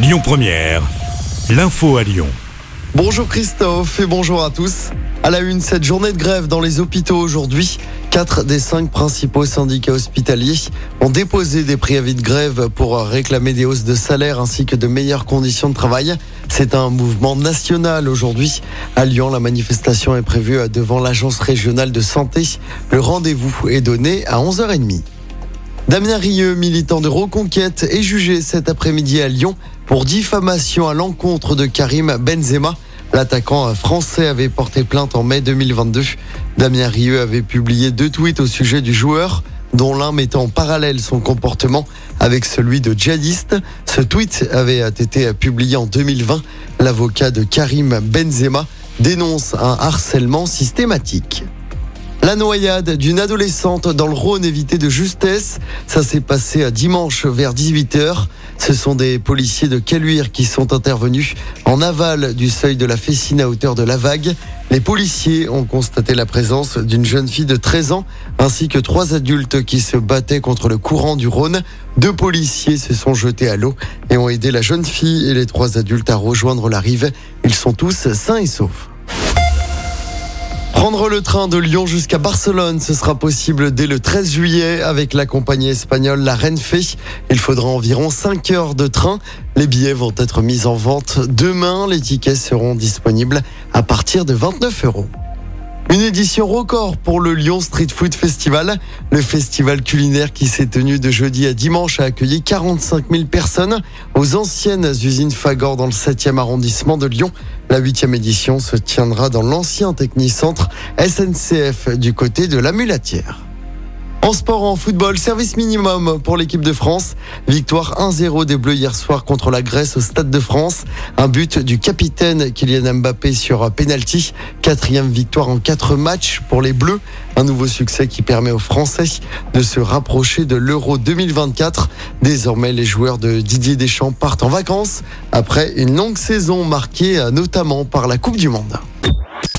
Lyon Première, l'info à Lyon. Bonjour Christophe et bonjour à tous. À la une, cette journée de grève dans les hôpitaux aujourd'hui. Quatre des cinq principaux syndicats hospitaliers ont déposé des préavis de grève pour réclamer des hausses de salaire ainsi que de meilleures conditions de travail. C'est un mouvement national aujourd'hui. À Lyon, la manifestation est prévue devant l'agence régionale de santé. Le rendez-vous est donné à 11h30. Damien Rieu, militant de Reconquête, est jugé cet après-midi à Lyon pour diffamation à l'encontre de Karim Benzema. L'attaquant français avait porté plainte en mai 2022. Damien Rieu avait publié deux tweets au sujet du joueur, dont l'un mettait en parallèle son comportement avec celui de djihadiste. Ce tweet avait été publié en 2020. L'avocat de Karim Benzema dénonce un harcèlement systématique. La noyade d'une adolescente dans le Rhône évitée de justesse. Ça s'est passé à dimanche vers 18h. Ce sont des policiers de Caluire qui sont intervenus en aval du seuil de la Fessine à hauteur de la Vague. Les policiers ont constaté la présence d'une jeune fille de 13 ans ainsi que trois adultes qui se battaient contre le courant du Rhône. Deux policiers se sont jetés à l'eau et ont aidé la jeune fille et les trois adultes à rejoindre la rive. Ils sont tous sains et saufs. Prendre le train de Lyon jusqu'à Barcelone, ce sera possible dès le 13 juillet avec la compagnie espagnole La Renfe. Il faudra environ 5 heures de train. Les billets vont être mis en vente demain. Les tickets seront disponibles à partir de 29 euros. Une édition record pour le Lyon Street Food Festival. Le festival culinaire qui s'est tenu de jeudi à dimanche a accueilli 45 000 personnes aux anciennes usines Fagor dans le 7e arrondissement de Lyon. La huitième édition se tiendra dans l'ancien technicentre SNCF du côté de la Mulatière. En sport, en football, service minimum pour l'équipe de France. Victoire 1-0 des Bleus hier soir contre la Grèce au Stade de France. Un but du capitaine Kylian Mbappé sur penalty. Quatrième victoire en quatre matchs pour les Bleus. Un nouveau succès qui permet aux Français de se rapprocher de l'Euro 2024. Désormais, les joueurs de Didier Deschamps partent en vacances après une longue saison marquée notamment par la Coupe du Monde.